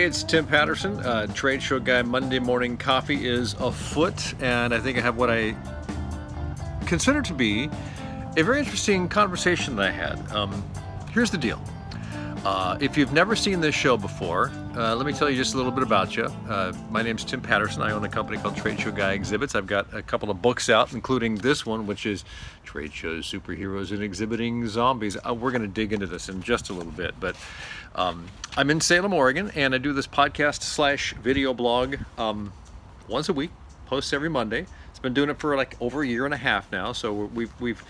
Hey, it's Tim Patterson, uh, trade show guy. Monday morning coffee is afoot, and I think I have what I consider to be a very interesting conversation that I had. Um, here's the deal. Uh, if you've never seen this show before, uh, let me tell you just a little bit about you. Uh, my name's Tim Patterson. I own a company called Trade Show Guy Exhibits. I've got a couple of books out, including this one, which is Trade Shows, Superheroes, and Exhibiting Zombies. Uh, we're going to dig into this in just a little bit, but um, I'm in Salem, Oregon, and I do this podcast slash video blog um, once a week, posts every Monday. It's been doing it for like over a year and a half now, so we've we've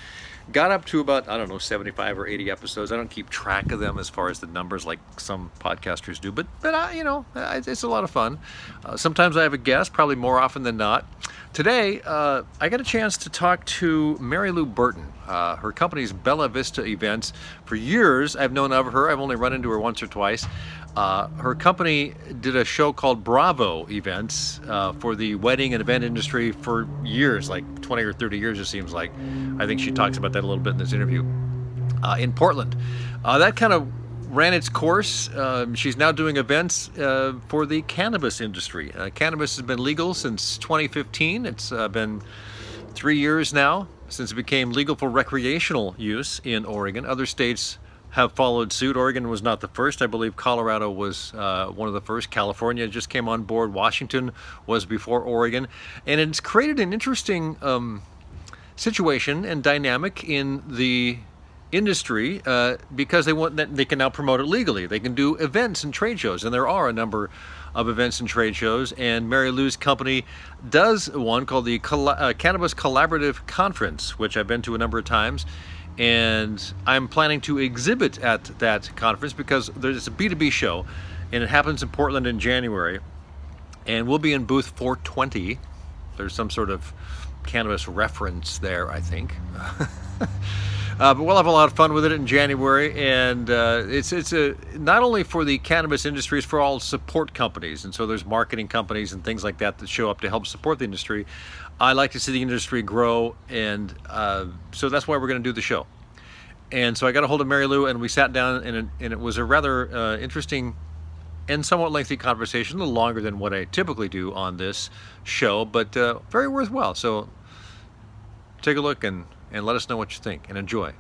got up to about I don't know 75 or 80 episodes. I don't keep track of them as far as the numbers like some podcasters do, but but I, you know it's a lot of fun. Uh, sometimes I have a guest, probably more often than not. Today uh, I got a chance to talk to Mary Lou Burton. Uh, her company's Bella Vista Events. For years I've known of her. I've only run into her once or twice. Uh, her company did a show called Bravo Events uh, for the wedding and event industry for years, like 20 or 30 years, it seems like. I think she talks about that a little bit in this interview. Uh, in Portland. Uh, that kind of ran its course. Um, she's now doing events uh, for the cannabis industry. Uh, cannabis has been legal since 2015. It's been three years now since it became legal for recreational use in Oregon. Other states have followed suit. Oregon was not the first. I believe Colorado was uh, one of the first. California just came on board. Washington was before Oregon. And it's created an interesting um, situation and dynamic in the industry uh, because they want that they can now promote it legally. They can do events and trade shows, and there are a number of events and trade shows. And Mary Lou's company does one called the uh, Cannabis Collaborative Conference, which I've been to a number of times and I'm planning to exhibit at that conference because there's a B2B show, and it happens in Portland in January, and we'll be in booth 420. There's some sort of cannabis reference there, I think. Uh, but we'll have a lot of fun with it in January, and uh, it's it's a not only for the cannabis industry, it's for all support companies, and so there's marketing companies and things like that that show up to help support the industry. I like to see the industry grow, and uh, so that's why we're going to do the show. And so I got a hold of Mary Lou, and we sat down, and it, and it was a rather uh, interesting and somewhat lengthy conversation, a little longer than what I typically do on this show, but uh, very worthwhile. So take a look and, and let us know what you think and enjoy.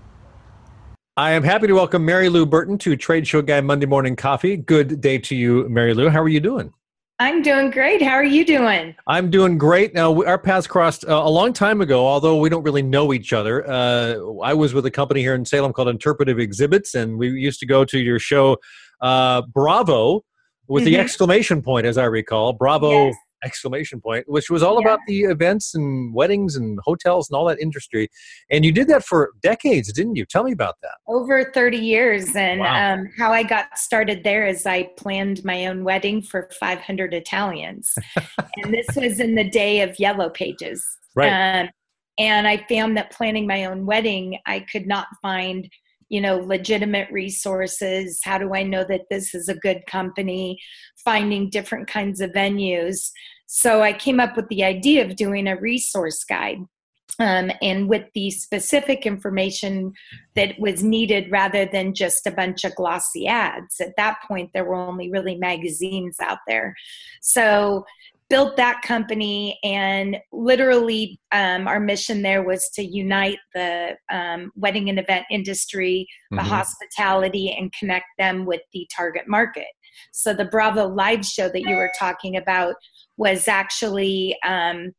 I am happy to welcome Mary Lou Burton to Trade Show Guy Monday Morning Coffee. Good day to you, Mary Lou. How are you doing? I'm doing great. How are you doing? I'm doing great. Now, our paths crossed uh, a long time ago, although we don't really know each other. Uh, I was with a company here in Salem called Interpretive Exhibits, and we used to go to your show, uh, Bravo, with mm-hmm. the exclamation point, as I recall. Bravo. Yes exclamation point, which was all yeah. about the events and weddings and hotels and all that industry. And you did that for decades, didn't you? Tell me about that. Over 30 years. And wow. um, how I got started there is I planned my own wedding for 500 Italians. and this was in the day of yellow pages. Right. Um, and I found that planning my own wedding, I could not find you know legitimate resources how do i know that this is a good company finding different kinds of venues so i came up with the idea of doing a resource guide um, and with the specific information that was needed rather than just a bunch of glossy ads. At that point, there were only really magazines out there. So built that company and literally um, our mission there was to unite the um, wedding and event industry the mm-hmm. hospitality and connect them with the target market so the bravo live show that you were talking about was actually um,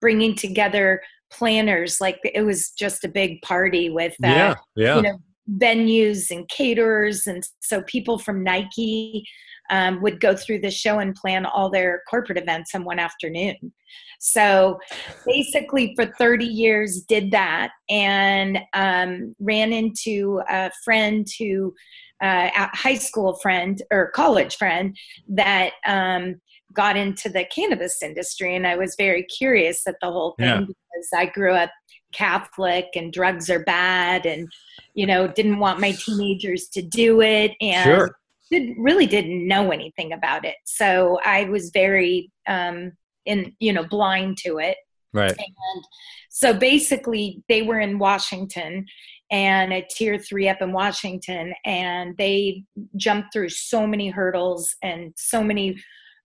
bringing together planners like it was just a big party with uh, yeah, yeah. you know venues and caterers and so people from nike um, would go through the show and plan all their corporate events in one afternoon. So basically, for 30 years, did that and um, ran into a friend who, uh, a high school friend or college friend that um, got into the cannabis industry. And I was very curious at the whole thing yeah. because I grew up Catholic and drugs are bad and, you know, didn't want my teenagers to do it. And sure did, really didn't know anything about it. So I was very um, in you know blind to it. Right. And so basically, they were in Washington, and a tier three up in Washington. And they jumped through so many hurdles and so many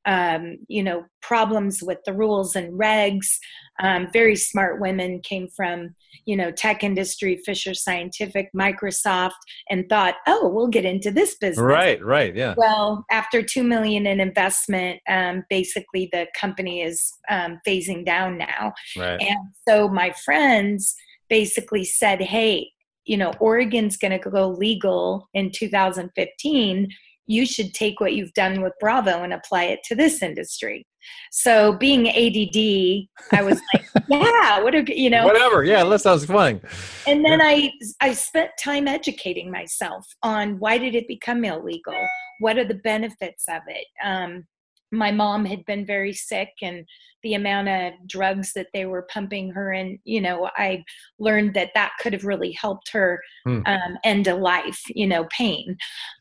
um, you know problems with the rules and regs. Um, very smart women came from you know tech industry fisher scientific microsoft and thought oh we'll get into this business. Right right yeah. Well after two million in investment um, basically the company is um, phasing down now. Right. and so my friends basically said hey you know oregon's going to go legal in 2015 you should take what you've done with Bravo and apply it to this industry. So being ADD, I was like, yeah, what a, you know, whatever. Yeah, that sounds fun. And then I, I spent time educating myself on why did it become illegal? What are the benefits of it? Um, my mom had been very sick and the amount of drugs that they were pumping her and you know i learned that that could have really helped her hmm. um, end a life you know pain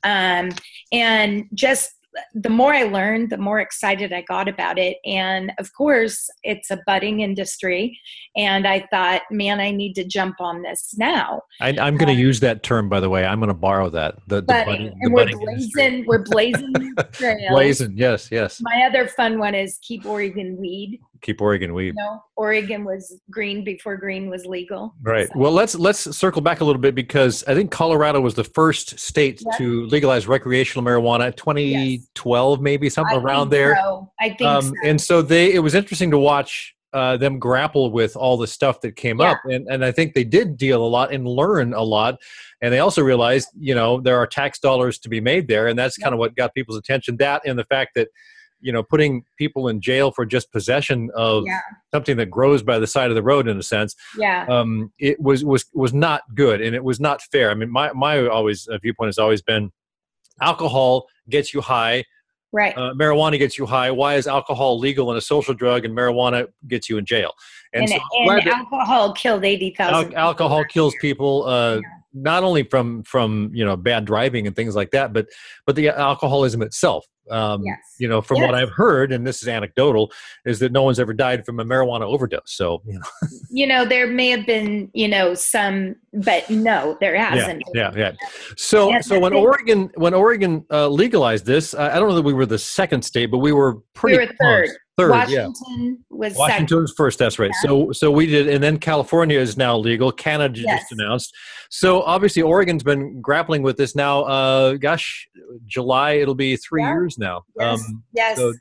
um, and just the more I learned, the more excited I got about it. And of course, it's a budding industry. And I thought, man, I need to jump on this now. I, am going to um, use that term, by the way. I'm going to borrow that. The, the budding, budding, and we're blazing, we're blazing Blazing, yes, yes. My other fun one is keep Oregon weed keep Oregon weed. No, Oregon was green before green was legal. Right. So. Well, let's let's circle back a little bit because I think Colorado was the first state to legalize recreational marijuana. 2012, yes. maybe something I around there. So. I think um, so. And so they, it was interesting to watch uh, them grapple with all the stuff that came yeah. up, and and I think they did deal a lot and learn a lot. And they also realized, you know, there are tax dollars to be made there, and that's kind of what got people's attention. That and the fact that you know putting people in jail for just possession of yeah. something that grows by the side of the road in a sense yeah. um, it was was was not good and it was not fair. I mean my my always uh, viewpoint has always been alcohol gets you high right. uh, marijuana gets you high. Why is alcohol legal and a social drug and marijuana gets you in jail? And, and, so and alcohol killed 80,000 al- alcohol kills people uh, yeah. not only from from you know bad driving and things like that but but the alcoholism itself um, yes. You know, from yes. what I've heard, and this is anecdotal, is that no one's ever died from a marijuana overdose. So, you know, you know there may have been, you know, some, but no, there hasn't. Yeah, yeah. yeah. So, so when Oregon when Oregon uh, legalized this, I don't know that we were the second state, but we were pretty. We were. Close. Third, Washington yeah. was Washington was first. That's right. Yeah. So so we did, and then California is now legal. Canada yes. just announced. So obviously Oregon's been grappling with this now. Uh, gosh, July it'll be three yeah. years now. Yes. Um, yes. So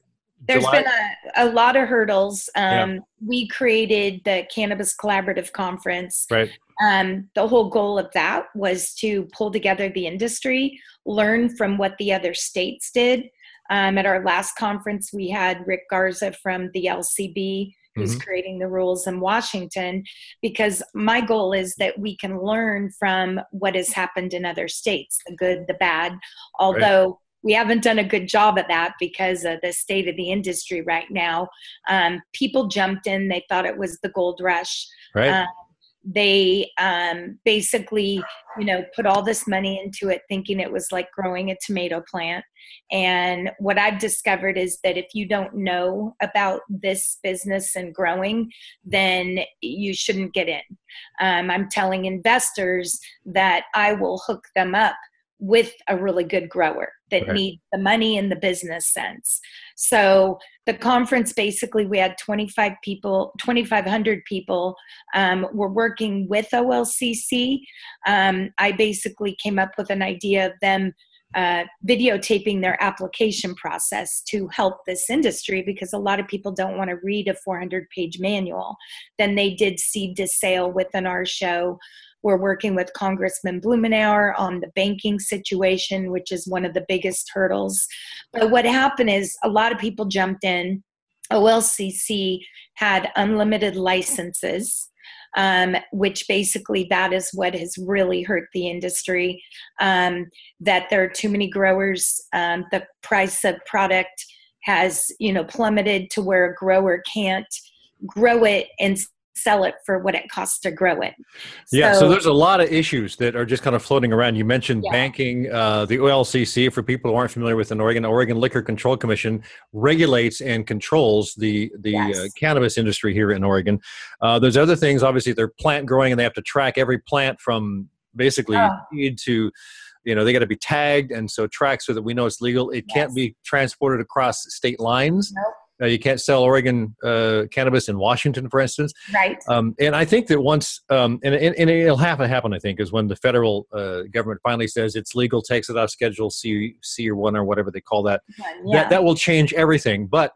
There's July. been a, a lot of hurdles. Um, yeah. We created the Cannabis Collaborative Conference. Right. Um, the whole goal of that was to pull together the industry, learn from what the other states did um, at our last conference, we had Rick Garza from the LCB who's mm-hmm. creating the rules in Washington, because my goal is that we can learn from what has happened in other states the good, the bad. Although right. we haven't done a good job at that because of the state of the industry right now. Um, people jumped in, they thought it was the gold rush. Right. Um, they um, basically you know put all this money into it thinking it was like growing a tomato plant. And what i've discovered is that if you don't know about this business and growing then you shouldn't get in. Um, i'm telling investors that i will hook them up with a really good grower that right. needs the money in the business sense. So the conference basically we had 25 people, 2,500 people. Um, we're working with OLCC. Um, I basically came up with an idea of them uh, videotaping their application process to help this industry because a lot of people don't want to read a 400 page manual. Then they did seed to sale within our show. We're working with Congressman Blumenauer on the banking situation, which is one of the biggest hurdles. But what happened is a lot of people jumped in. OLCC had unlimited licenses. Um, which basically that is what has really hurt the industry. Um, that there are too many growers, um, the price of product has you know plummeted to where a grower can't grow it and sell it for what it costs to grow it. So, yeah, so there's a lot of issues that are just kind of floating around. You mentioned yeah. banking. Uh, the OLCC, for people who aren't familiar with an Oregon, Oregon Liquor Control Commission regulates and controls the the uh, yes. uh, cannabis industry here in Oregon. Uh, there's other things. Obviously, they're plant growing, and they have to track every plant from basically oh. need to you know they got to be tagged and so tracked so that we know it's legal it yes. can't be transported across state lines nope. Uh, you can't sell Oregon uh, cannabis in Washington, for instance. Right. Um, and I think that once, um, and, and, and, it'll have to happen, I think, is when the federal uh, government finally says it's legal, takes it off Schedule C, C or one or whatever they call that. Yeah. That that will change everything. But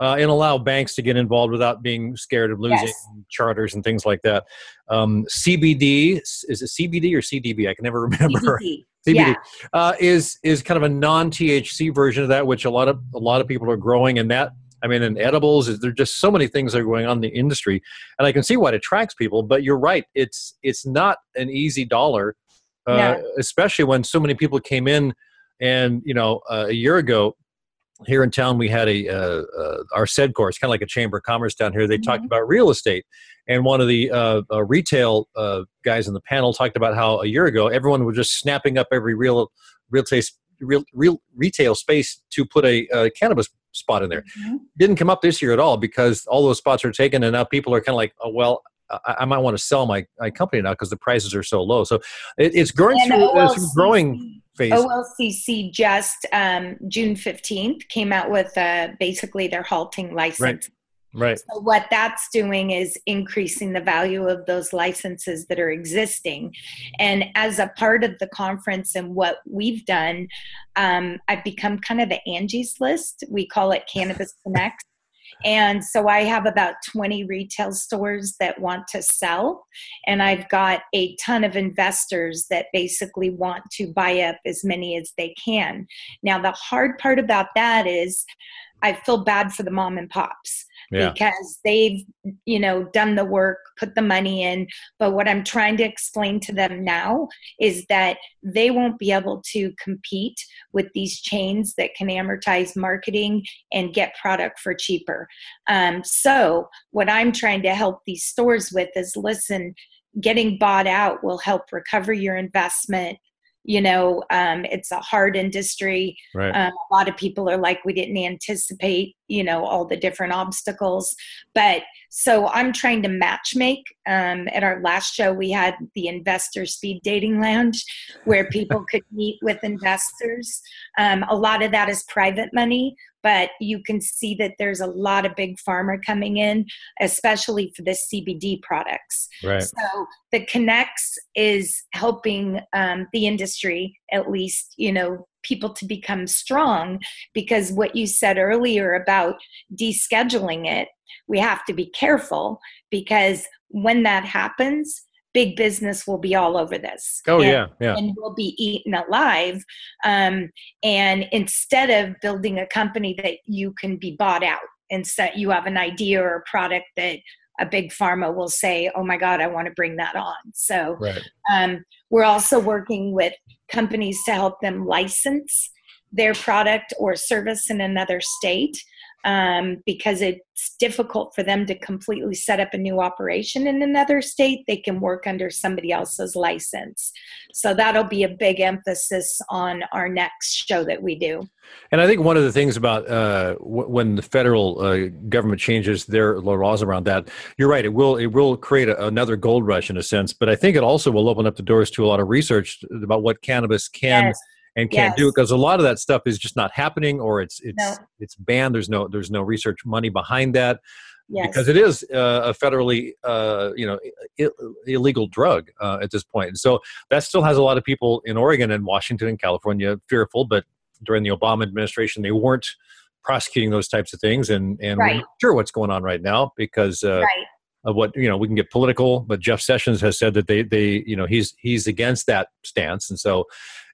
uh, and allow banks to get involved without being scared of losing yes. charters and things like that. Um, CBD is it CBD or CDB? I can never remember. CBD. CBD yeah. uh, is is kind of a non THC version of that, which a lot of a lot of people are growing, and that I mean, in edibles, there's just so many things that are going on in the industry, and I can see why it attracts people. But you're right; it's it's not an easy dollar, uh, especially when so many people came in. And you know, uh, a year ago, here in town, we had a uh, uh our SEDCOR, kind of like a chamber of commerce down here. They mm-hmm. talked about real estate, and one of the uh, uh, retail guys in the panel talked about how a year ago everyone was just snapping up every real real taste real, real retail space to put a, a cannabis spot in there. Mm-hmm. Didn't come up this year at all because all those spots are taken, and now people are kind of like, oh, well, I, I, might want to sell my, my company now because the prices are so low. So it, it's growing and through OLCC, it's growing phase. OLCC just um, June fifteenth came out with uh, basically they're halting license. Right. Right. So what that's doing is increasing the value of those licenses that are existing. And as a part of the conference and what we've done, um, I've become kind of the Angie's List. We call it Cannabis Connect. And so I have about 20 retail stores that want to sell. And I've got a ton of investors that basically want to buy up as many as they can. Now, the hard part about that is I feel bad for the mom and pops yeah. because they've you know done the work put the money in. But what i'm trying to explain to them now is that they won't be able to compete with these chains that can amortize marketing and get product for cheaper. Um, so what i'm trying to help these stores with is listen getting bought out will help recover your investment you know um, it's a hard industry right. um, a lot of people are like we didn't anticipate you know all the different obstacles but so i'm trying to match make um, at our last show we had the investor speed dating lounge where people could meet with investors um, a lot of that is private money but you can see that there's a lot of big pharma coming in, especially for the CBD products. Right. So the connects is helping um, the industry, at least, you know, people to become strong because what you said earlier about descheduling it, we have to be careful because when that happens, big business will be all over this. Oh and, yeah, yeah. And will be eaten alive. Um, and instead of building a company that you can be bought out, and so you have an idea or a product that a big pharma will say, "Oh my God, I want to bring that on." So right. um, we're also working with companies to help them license their product or service in another state um, because it's difficult for them to completely set up a new operation in another state. They can work under somebody else's license. So that'll be a big emphasis on our next show that we do. And I think one of the things about uh, w- when the federal uh, government changes their laws around that, you're right. It will it will create a, another gold rush in a sense, but I think it also will open up the doors to a lot of research about what cannabis can. Yes and can't yes. do it because a lot of that stuff is just not happening or it's it's no. it's banned there's no there's no research money behind that yes. because it is uh, a federally uh, you know I- illegal drug uh, at this point. point and so that still has a lot of people in Oregon and Washington and California fearful but during the Obama administration they weren't prosecuting those types of things and and right. we're not sure what's going on right now because uh, right of what you know we can get political but jeff sessions has said that they they you know he's he's against that stance and so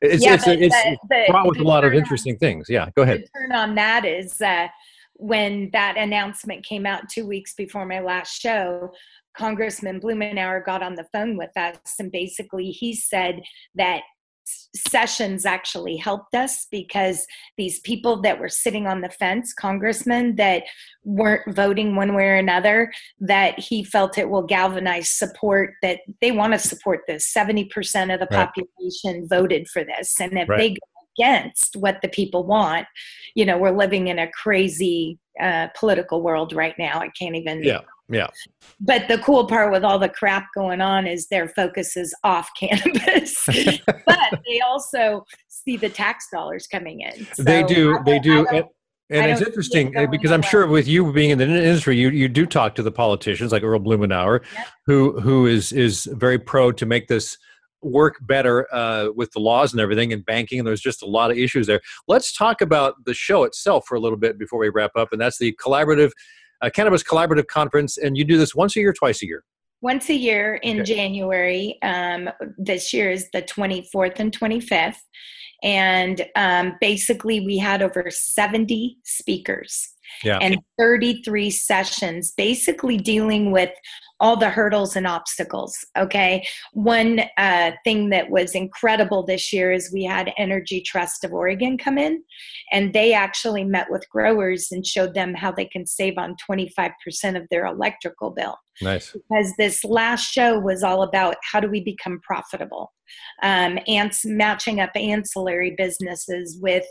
it's yeah, it's, it's, the, brought with a lot of interesting on, things. Yeah go ahead. turn on that is uh, when that announcement came out two weeks before my last show congressman blumenauer got on the phone with us and basically he said that sessions actually helped us because these people that were sitting on the fence, congressmen that weren't voting one way or another, that he felt it will galvanize support that they want to support this. 70% of the right. population voted for this. And if right. they go against what the people want. You know, we're living in a crazy uh, political world right now. I can't even. Yeah, yeah. But the cool part with all the crap going on is their focus is off cannabis, but they also see the tax dollars coming in. So they do. They do. And it's interesting it because I'm sure with you being in the industry, you, you do talk to the politicians like Earl Blumenauer, yep. who who is is very pro to make this work better uh, with the laws and everything in banking. And there's just a lot of issues there. Let's talk about the show itself for a little bit before we wrap up, and that's the collaborative uh, cannabis collaborative conference. And you do this once a year, twice a year. Once a year in okay. January. Um, this year is the 24th and 25th. And um, basically, we had over 70 speakers yeah. and 33 sessions, basically dealing with all the hurdles and obstacles. Okay. One uh, thing that was incredible this year is we had Energy Trust of Oregon come in, and they actually met with growers and showed them how they can save on 25% of their electrical bill. Nice. Because this last show was all about how do we become profitable, um, and matching up ancillary businesses with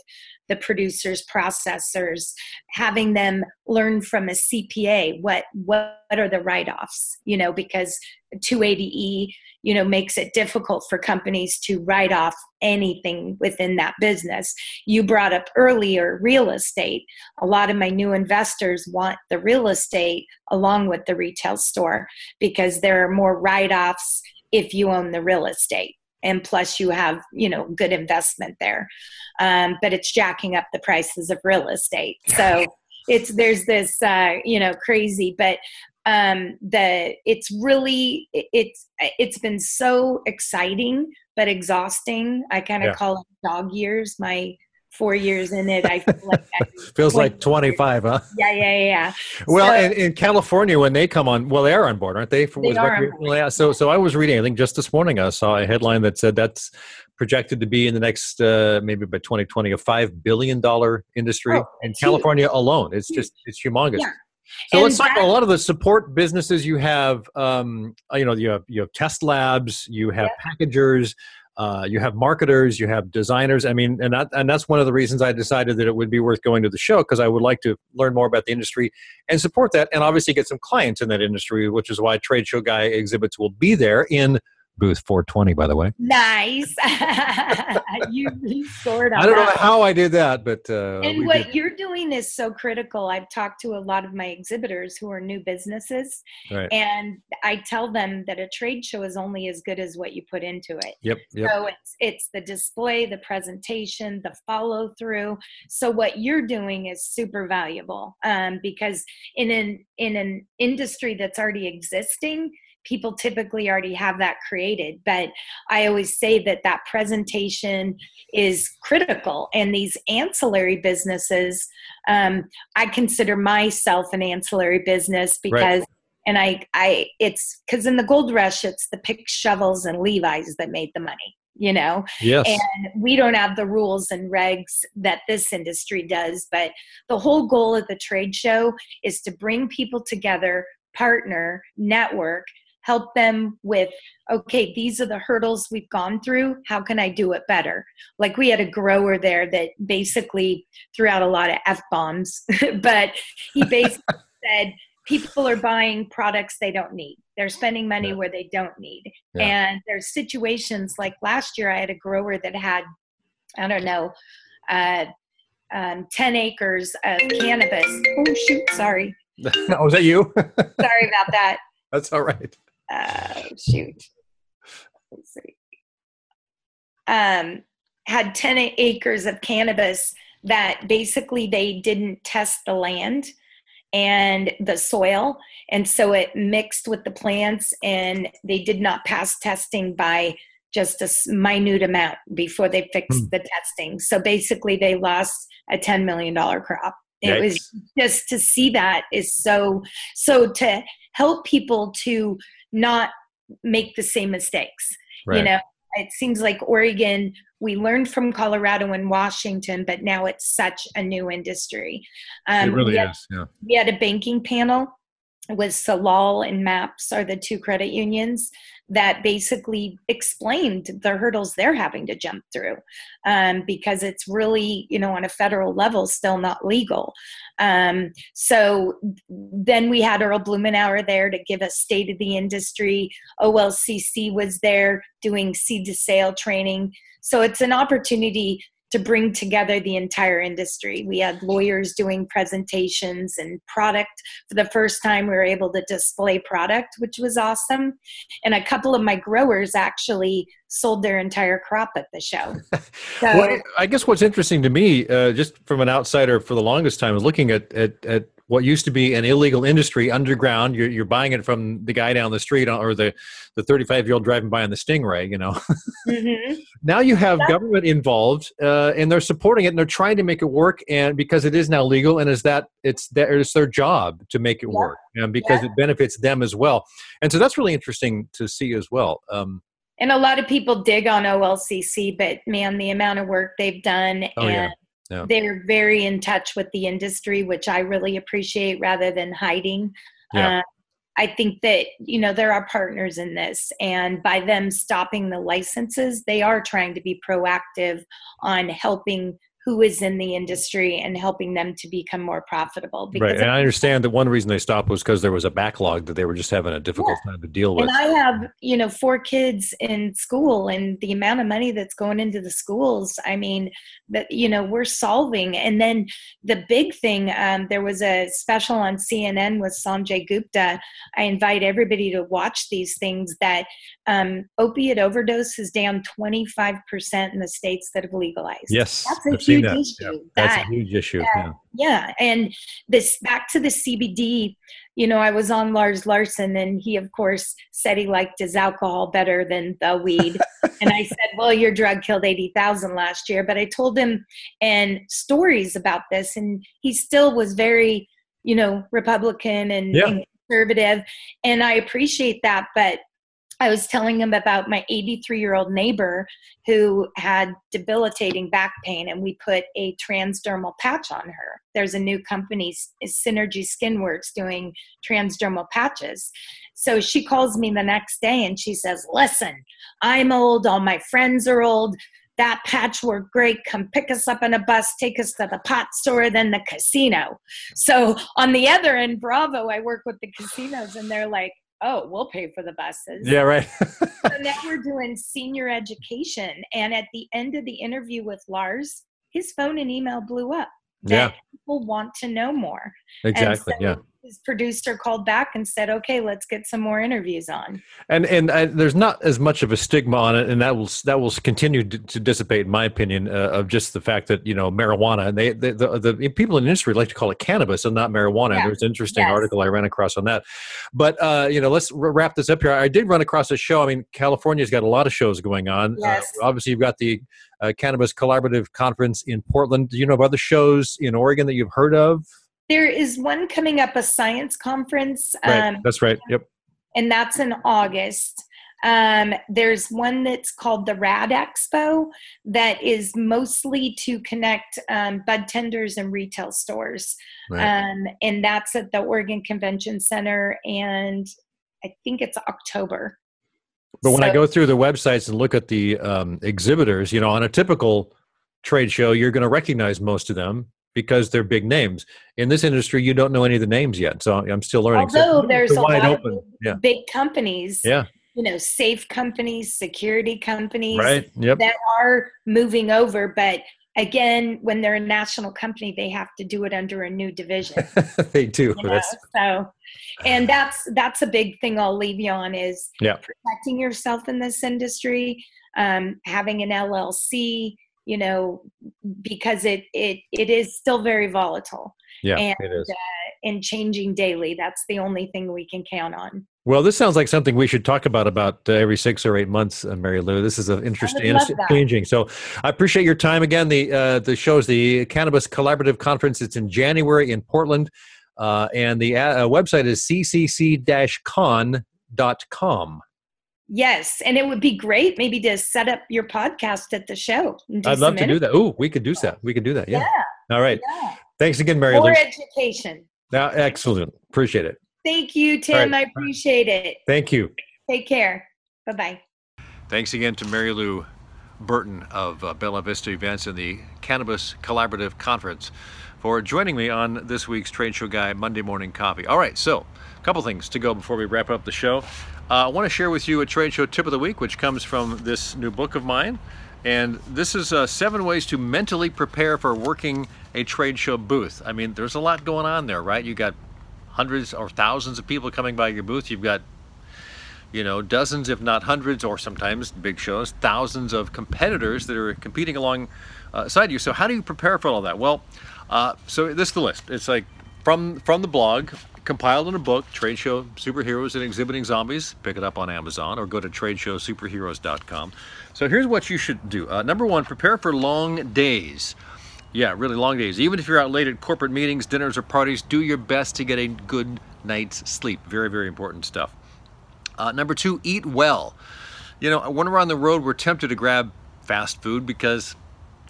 the producers processors having them learn from a cpa what what are the write-offs you know because 280e you know makes it difficult for companies to write off anything within that business. You brought up earlier real estate. A lot of my new investors want the real estate along with the retail store because there are more write-offs if you own the real estate and plus you have you know good investment there. Um, but it's jacking up the prices of real estate. So it's there's this uh, you know crazy but um, the it's really it's it's been so exciting but exhausting. I kind of yeah. call it dog years. My four years in it, I feel like feels like 25, huh? Yeah, yeah, yeah. Well, so, in, in, California, when they come on, well, they are on board, aren't they? For, they are yeah. So, so I was reading. I think just this morning I saw a headline that said that's projected to be in the next uh, maybe by 2020 a five billion dollar industry oh, in California alone. It's just it's humongous. Yeah. So and let's talk about a lot of the support businesses you have. Um, you know, you have you have test labs, you have yeah. packagers, uh, you have marketers, you have designers. I mean, and that, and that's one of the reasons I decided that it would be worth going to the show because I would like to learn more about the industry and support that, and obviously get some clients in that industry, which is why Trade Show Guy exhibits will be there in booth 420 by the way nice you, you scored i don't know how i did that but uh, and what did. you're doing is so critical i've talked to a lot of my exhibitors who are new businesses right. and i tell them that a trade show is only as good as what you put into it yep, yep. so it's it's the display the presentation the follow through so what you're doing is super valuable um, because in an in an industry that's already existing people typically already have that created but i always say that that presentation is critical and these ancillary businesses um, i consider myself an ancillary business because right. and i i it's because in the gold rush it's the pick shovels and levi's that made the money you know yes and we don't have the rules and regs that this industry does but the whole goal of the trade show is to bring people together partner network help them with okay these are the hurdles we've gone through. How can i do it better? Like we had a grower there that basically threw out a lot of f-bombs but he basically said people are buying products they don't need. They're spending money yeah. where they don't need. Yeah. and there's situations like last year i had a grower that had i don't know uh, um, 10 acres of cannabis. Oh shoot sorry. Oh was that you? Sorry about that. That's all right uh, shoot, let's see, um, had 10 acres of cannabis that basically they didn't test the land and the soil. And so it mixed with the plants and they did not pass testing by just a minute amount before they fixed mm. the testing. So basically they lost a $10 million crop. It Yikes. was just to see that is so so to help people to not make the same mistakes. Right. You know, it seems like Oregon, we learned from Colorado and Washington, but now it's such a new industry. Um, it really had, is. Yeah. We had a banking panel was Salal and MAPS are the two credit unions that basically explained the hurdles they're having to jump through um, because it's really, you know, on a federal level, still not legal. Um, so then we had Earl Blumenauer there to give us state of the industry. OLCC was there doing seed to sale training. So it's an opportunity to bring together the entire industry. We had lawyers doing presentations and product. For the first time, we were able to display product, which was awesome. And a couple of my growers actually sold their entire crop at the show. So, well, I guess what's interesting to me, uh, just from an outsider for the longest time, is looking at, at, at what used to be an illegal industry underground. You're, you're buying it from the guy down the street or the the 35 year old driving by on the Stingray. You know. Mm-hmm. now you have That's- government involved, uh, and they're supporting it, and they're trying to make it work. And because it is now legal, and is that it's their, it's their job to make it yeah. work, and because yeah. it benefits them as well. And so that's really interesting to see as well. Um, and a lot of people dig on OLCC, but man, the amount of work they've done oh, and yeah yeah. they're very in touch with the industry which i really appreciate rather than hiding yeah. Uh, i think that you know there are partners in this and by them stopping the licenses they are trying to be proactive on helping who is in the industry and helping them to become more profitable. right, and I understand that one reason they stopped was because there was a backlog that they were just having a difficult yeah. time to deal with. And I have, you know, four kids in school, and the amount of money that's going into the schools. I mean, that you know, we're solving. And then the big thing, um, there was a special on CNN with Sanjay Gupta. I invite everybody to watch these things. That um, opiate overdose is down twenty five percent in the states that have legalized. Yes, that's a huge that. issue. Yeah. That's that, a huge issue. Yeah, yeah. And this back to the CBD, you know, I was on Lars Larson and he of course said he liked his alcohol better than the weed. and I said, Well, your drug killed eighty thousand last year. But I told him and stories about this and he still was very, you know, Republican and, yeah. and conservative. And I appreciate that. But I was telling him about my 83 year old neighbor who had debilitating back pain, and we put a transdermal patch on her. There's a new company, Synergy Skinworks, doing transdermal patches. So she calls me the next day and she says, Listen, I'm old, all my friends are old. That patch worked great. Come pick us up on a bus, take us to the pot store, then the casino. So on the other end, Bravo, I work with the casinos, and they're like, oh, we'll pay for the buses. Yeah, right. so now we're doing senior education. And at the end of the interview with Lars, his phone and email blew up. yeah. People want to know more. Exactly. So yeah his producer called back and said, "Okay, let's get some more interviews on." And and uh, there's not as much of a stigma on it, and that will that will continue to, to dissipate, in my opinion, uh, of just the fact that you know marijuana. And they, they the, the people in the industry like to call it cannabis and not marijuana. Yeah. There's an interesting yes. article I ran across on that. But uh, you know, let's wrap this up here. I did run across a show. I mean, California's got a lot of shows going on. Uh, yes. obviously, you've got the uh, Cannabis Collaborative Conference in Portland. Do you know of other shows in Oregon that you've heard of? There is one coming up, a science conference. Right, um, that's right. Yep. And that's in August. Um, there's one that's called the Rad Expo that is mostly to connect um, bud tenders and retail stores. Right. Um, and that's at the Oregon Convention Center, and I think it's October. But when so, I go through the websites and look at the um, exhibitors, you know, on a typical trade show, you're going to recognize most of them because they're big names. In this industry, you don't know any of the names yet, so I'm still learning. Although so, there's a lot open. of yeah. big companies, yeah, you know, safe companies, security companies, right? Yep. that are moving over, but again, when they're a national company, they have to do it under a new division. they do. You know? So, and that's that's a big thing I'll leave you on is yeah. protecting yourself in this industry, um, having an LLC you know because it it it is still very volatile. Yeah and, it is. Uh, and changing daily that's the only thing we can count on. Well this sounds like something we should talk about about uh, every six or eight months uh, mary lou. This is an interesting and changing. So i appreciate your time again. The uh, the shows the cannabis collaborative conference. It's in january in portland uh, and the uh, website is ccc-con.com Yes, and it would be great maybe to set up your podcast at the show. I'd love to do that. Oh, we could do that. We could do that. Yeah. yeah. All right. Yeah. Thanks again, Mary. More education. Now, excellent. Appreciate it. Thank you, Tim. Right. I appreciate it. Thank you. Take care. Bye bye. Thanks again to Mary Lou Burton of uh, Bella Vista Events and the Cannabis Collaborative Conference for joining me on this week's Trade Show Guy Monday Morning Coffee. All right, so a couple things to go before we wrap up the show. Uh, I want to share with you a trade show tip of the week, which comes from this new book of mine. And this is uh, seven ways to mentally prepare for working a trade show booth. I mean, there's a lot going on there, right? You've got hundreds or thousands of people coming by your booth. You've got, you know, dozens, if not hundreds, or sometimes big shows, thousands of competitors that are competing alongside you. So how do you prepare for all that? Well, uh, so this is the list. It's like from from the blog, compiled in a book, Trade Show Superheroes and Exhibiting Zombies. Pick it up on Amazon or go to tradeshowsuperheroes.com. So here's what you should do. Uh, number one, prepare for long days. Yeah, really long days. Even if you're out late at corporate meetings, dinners, or parties, do your best to get a good night's sleep. Very, very important stuff. Uh, number two, eat well. You know, when we're on the road, we're tempted to grab fast food because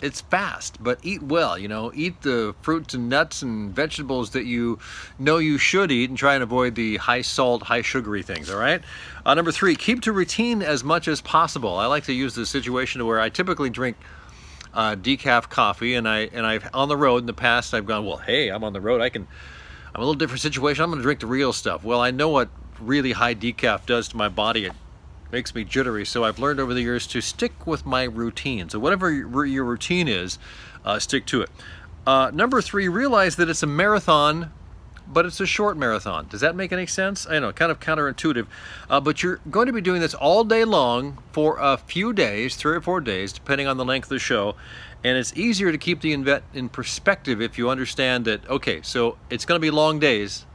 it's fast, but eat well. You know, eat the fruits and nuts and vegetables that you know you should eat, and try and avoid the high salt, high sugary things. All right. Uh, number three, keep to routine as much as possible. I like to use the situation where I typically drink uh, decaf coffee, and I and I've on the road in the past I've gone, well, hey, I'm on the road. I can. I'm a little different situation. I'm going to drink the real stuff. Well, I know what really high decaf does to my body. It makes me jittery. So I've learned over the years to stick with my routine. So whatever your routine is, uh, stick to it. Uh, number three, realize that it's a marathon but it's a short marathon. Does that make any sense? I know, kind of counterintuitive. Uh, but you're going to be doing this all day long for a few days, three or four days, depending on the length of the show. And it's easier to keep the event in perspective if you understand that, okay, so it's going to be long days,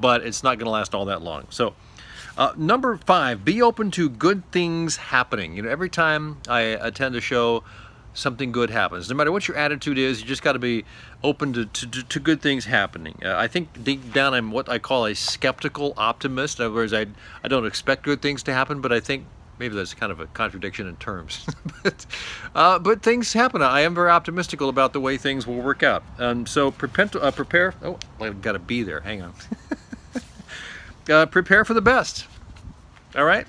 but it's not going to last all that long. So, uh, number five, be open to good things happening. You know, every time I attend a show, something good happens. No matter what your attitude is, you just got to be open to, to, to, good things happening. Uh, I think deep down I'm what I call a skeptical optimist. In other words, I, I don't expect good things to happen, but I think maybe that's kind of a contradiction in terms. but, uh, but things happen. I am very optimistical about the way things will work out. Um, so prepare, uh, prepare. Oh, I've got to be there. Hang on. Uh, prepare for the best. All right?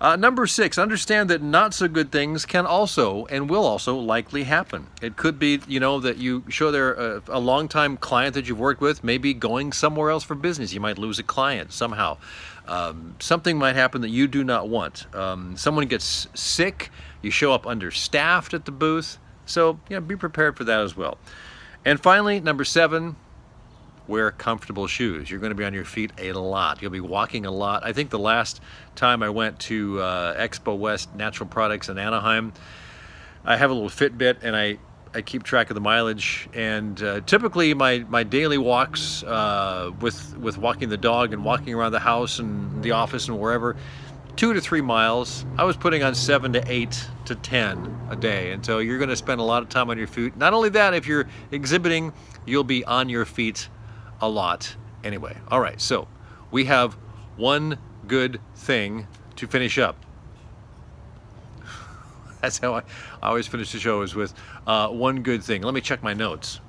Uh, number six, understand that not so good things can also and will also likely happen. It could be, you know, that you show there a, a long-time client that you've worked with, maybe going somewhere else for business. You might lose a client somehow. Um, something might happen that you do not want. Um, someone gets sick. You show up understaffed at the booth. So, you know, be prepared for that as well. And finally, number seven, wear comfortable shoes. You're going to be on your feet a lot. You'll be walking a lot. I think the last time I went to uh, Expo West Natural Products in Anaheim, I have a little Fitbit and I, I keep track of the mileage. And uh, typically, my, my daily walks uh, with with walking the dog and walking around the house and the office and wherever, two to three miles. I was putting on seven to eight to ten a day. And so you're going to spend a lot of time on your feet. Not only that, if you're exhibiting, you'll be on your feet a lot anyway. All right, so we have one good thing to finish up. That's how I, I, always finish the show is with uh, one good thing. Let me check my notes.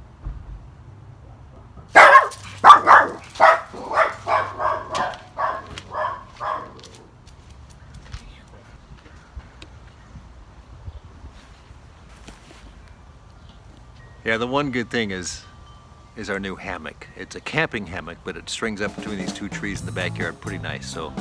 Yeah, the one good thing is is our new hammock. It's a camping hammock, but it strings up between these two trees in the backyard pretty nice. So